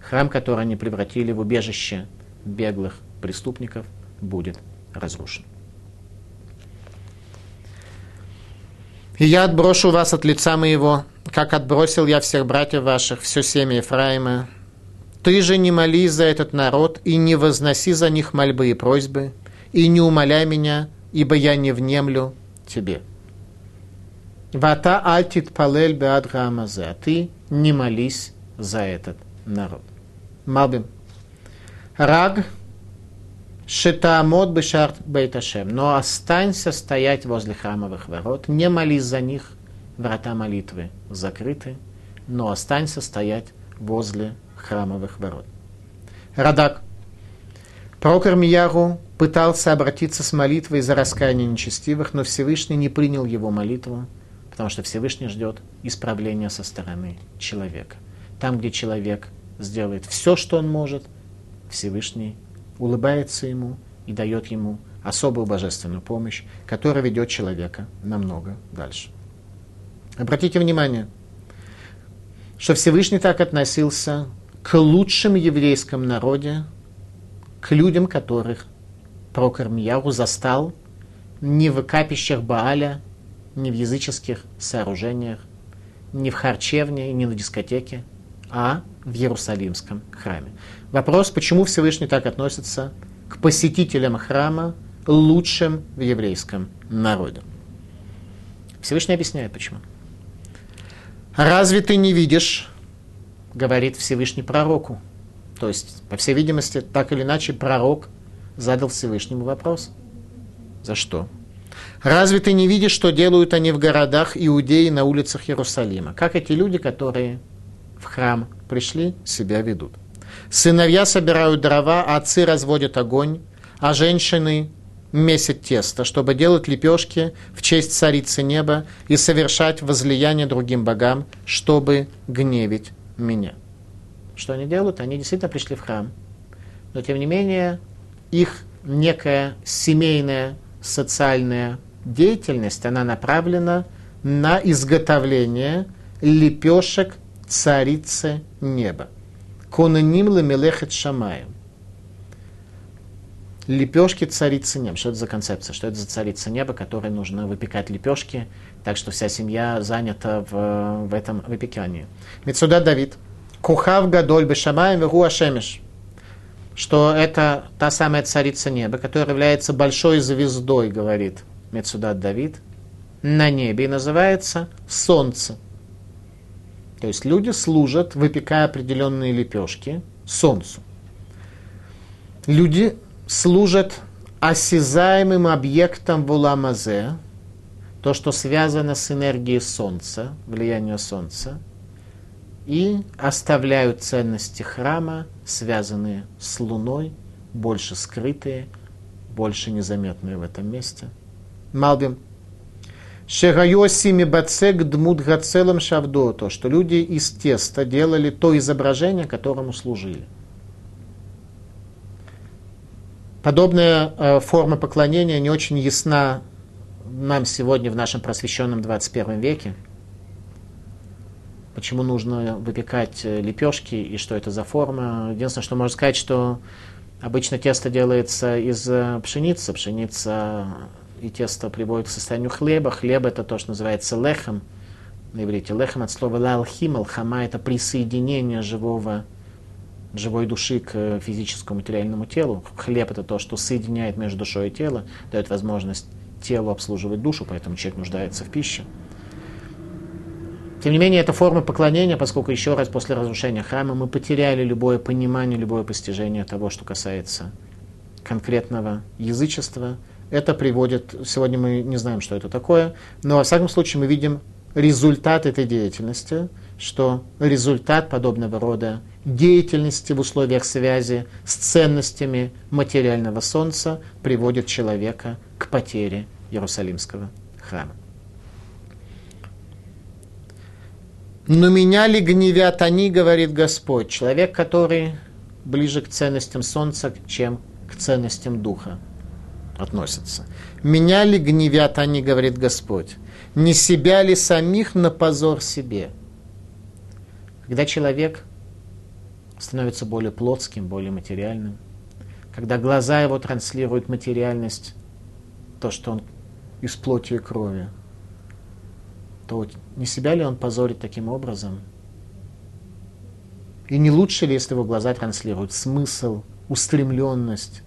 Храм, который они превратили в убежище беглых преступников, будет разрушен. И я отброшу вас от лица моего, как отбросил я всех братьев ваших, все семя Ефраима. Ты же не молись за этот народ и не возноси за них мольбы и просьбы, и не умоляй меня, ибо я не внемлю тебе. Вата альтит палель беад а ты не молись за этот народ. Малбим. Раг Шитаамот бешарт бейташем. Но останься стоять возле храмовых ворот, не молись за них, врата молитвы закрыты, но останься стоять возле храмовых ворот. Радак. Пророк Армияру пытался обратиться с молитвой за раскаяние нечестивых, но Всевышний не принял его молитву, потому что Всевышний ждет исправления со стороны человека. Там, где человек сделает все, что он может, Всевышний улыбается ему и дает ему особую божественную помощь, которая ведет человека намного дальше. Обратите внимание, что Всевышний так относился к лучшим еврейском народе, к людям, которых Прокормьяру застал не в капищах Бааля, не в языческих сооружениях, не в харчевне и не на дискотеке, а в Иерусалимском храме. Вопрос, почему Всевышний так относится к посетителям храма, лучшим в еврейском народе. Всевышний объясняет, почему. Разве ты не видишь, говорит Всевышний пророку. То есть, по всей видимости, так или иначе, пророк задал Всевышнему вопрос. За что? Разве ты не видишь, что делают они в городах Иудеи на улицах Иерусалима? Как эти люди, которые в храм пришли, себя ведут? Сыновья собирают дрова, а отцы разводят огонь, а женщины месят тесто, чтобы делать лепешки в честь царицы неба и совершать возлияние другим богам, чтобы гневить меня. Что они делают? Они действительно пришли в храм. Но тем не менее, их некая семейная, социальная деятельность, она направлена на изготовление лепешек царицы неба. Конаним лемелехет шамаем. Лепешки царицы неба. Что это за концепция? Что это за царица неба, которой нужно выпекать лепешки, так что вся семья занята в, в этом выпекании. Мецуда Давид. Кухав гадоль бешамаем вегу ашемеш. Что это та самая царица неба, которая является большой звездой, говорит Мецудат Давид, на небе и называется солнце. То есть люди служат, выпекая определенные лепешки, солнцу. Люди служат осязаемым объектом в уламазе, то, что связано с энергией Солнца, влиянием Солнца, и оставляют ценности храма, связанные с Луной, больше скрытые, больше незаметные в этом месте. Малбим. Шерайосими бацек дмут гацелом шавдо, то, что люди из теста делали то изображение, которому служили. Подобная э, форма поклонения не очень ясна нам сегодня в нашем просвещенном 21 веке. Почему нужно выпекать э, лепешки и что это за форма? Единственное, что можно сказать, что обычно тесто делается из э, пшеницы. Пшеница и тесто приводит к состоянию хлеба. Хлеб это то, что называется лехом. На иврите лехом от слова лалхим, алхама это присоединение живого живой души к физическому материальному телу. Хлеб это то, что соединяет между душой и телом, дает возможность телу обслуживать душу, поэтому человек нуждается в пище. Тем не менее, это форма поклонения, поскольку еще раз после разрушения храма мы потеряли любое понимание, любое постижение того, что касается конкретного язычества. Это приводит, сегодня мы не знаем, что это такое, но во всяком случае мы видим результат этой деятельности, что результат подобного рода деятельности в условиях связи с ценностями материального солнца приводит человека к потере Иерусалимского храма. Но меня ли гневят они, говорит Господь, человек, который ближе к ценностям солнца, чем к ценностям духа относится. Меня ли гневят они, говорит Господь, не себя ли самих на позор себе? Когда человек становится более плотским, более материальным, когда глаза его транслируют материальность, то, что он из плоти и крови, то не себя ли он позорит таким образом? И не лучше ли, если его глаза транслируют смысл, устремленность,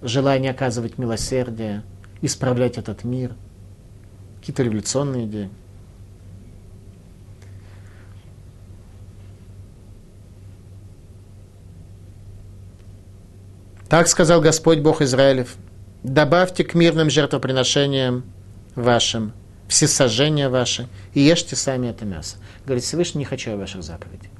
желание оказывать милосердие, исправлять этот мир, какие-то революционные идеи? Так сказал Господь Бог Израилев. Добавьте к мирным жертвоприношениям вашим всесожжения ваши и ешьте сами это мясо. Говорит Всевышний, не хочу я ваших заповедей.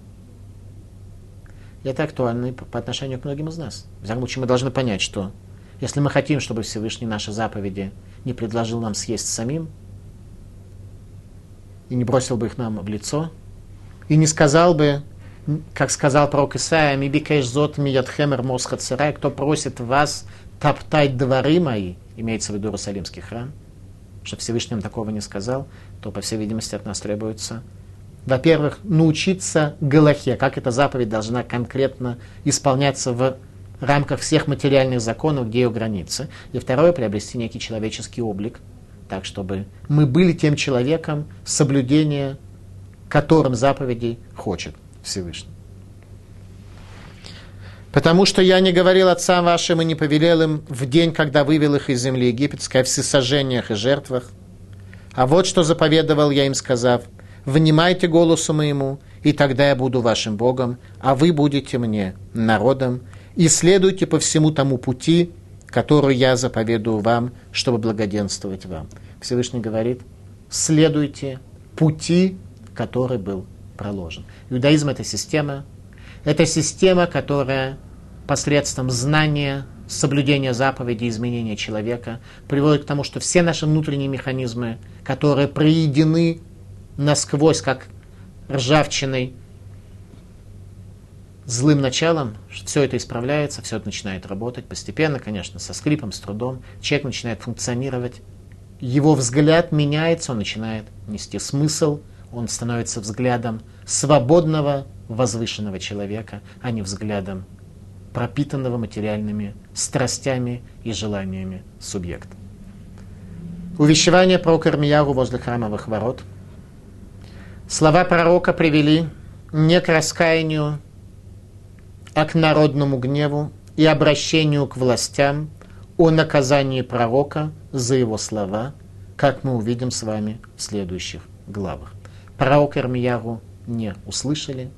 И это актуально по отношению к многим из нас. В мы должны понять, что если мы хотим, чтобы Всевышний наши заповеди не предложил нам съесть самим, и не бросил бы их нам в лицо, и не сказал бы, как сказал пророк Исаия, «Ми бикаеш зот ми ядхемер мосха царай», кто просит вас топтать дворы мои, имеется в виду Иерусалимский храм, что Всевышний нам такого не сказал, то, по всей видимости, от нас требуется, во-первых, научиться Галахе, как эта заповедь должна конкретно исполняться в рамках всех материальных законов, где ее границы. И второе, приобрести некий человеческий облик, так, чтобы мы были тем человеком, соблюдение которым заповедей хочет. Всевышний. Потому что я не говорил отцам вашим и не повелел им в день, когда вывел их из земли египетской, о всесожжениях и жертвах. А вот что заповедовал я им, сказав, «Внимайте голосу моему и тогда я буду вашим Богом, а вы будете мне народом, и следуйте по всему тому пути, который я заповедую вам, чтобы благоденствовать вам. Всевышний говорит, следуйте пути, который был проложен. Иудаизм – это система, это система, которая посредством знания, соблюдения заповедей, изменения человека приводит к тому, что все наши внутренние механизмы, которые проедены насквозь, как ржавчиной, злым началом, все это исправляется, все это начинает работать постепенно, конечно, со скрипом, с трудом. Человек начинает функционировать, его взгляд меняется, он начинает нести смысл, он становится взглядом свободного, возвышенного человека, а не взглядом пропитанного материальными страстями и желаниями субъекта. Увещевание пророка Ирмияру возле храмовых ворот. Слова пророка привели не к раскаянию, а к народному гневу и обращению к властям о наказании пророка за его слова, как мы увидим с вами в следующих главах. Пророк Ирмияру не услышали.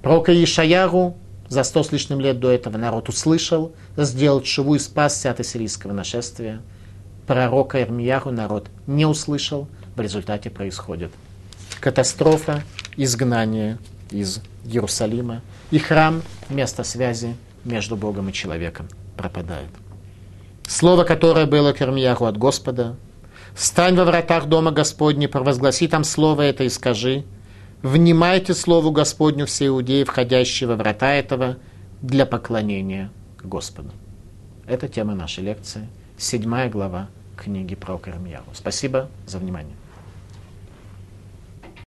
Пророка Ишаяру за сто с лишним лет до этого народ услышал, сделал чуву и спасся от ассирийского нашествия. Пророка Ирмияру народ не услышал. В результате происходит катастрофа, изгнание из Иерусалима. И храм, место связи между Богом и человеком, пропадает. Слово, которое было к Ирмияру от Господа, «Стань во вратах дома Господни, провозгласи там слово это и скажи, Внимайте слову Господню все иудеи, входящие во врата этого, для поклонения Господу. Это тема нашей лекции, седьмая глава книги про Кармьяру. Спасибо за внимание.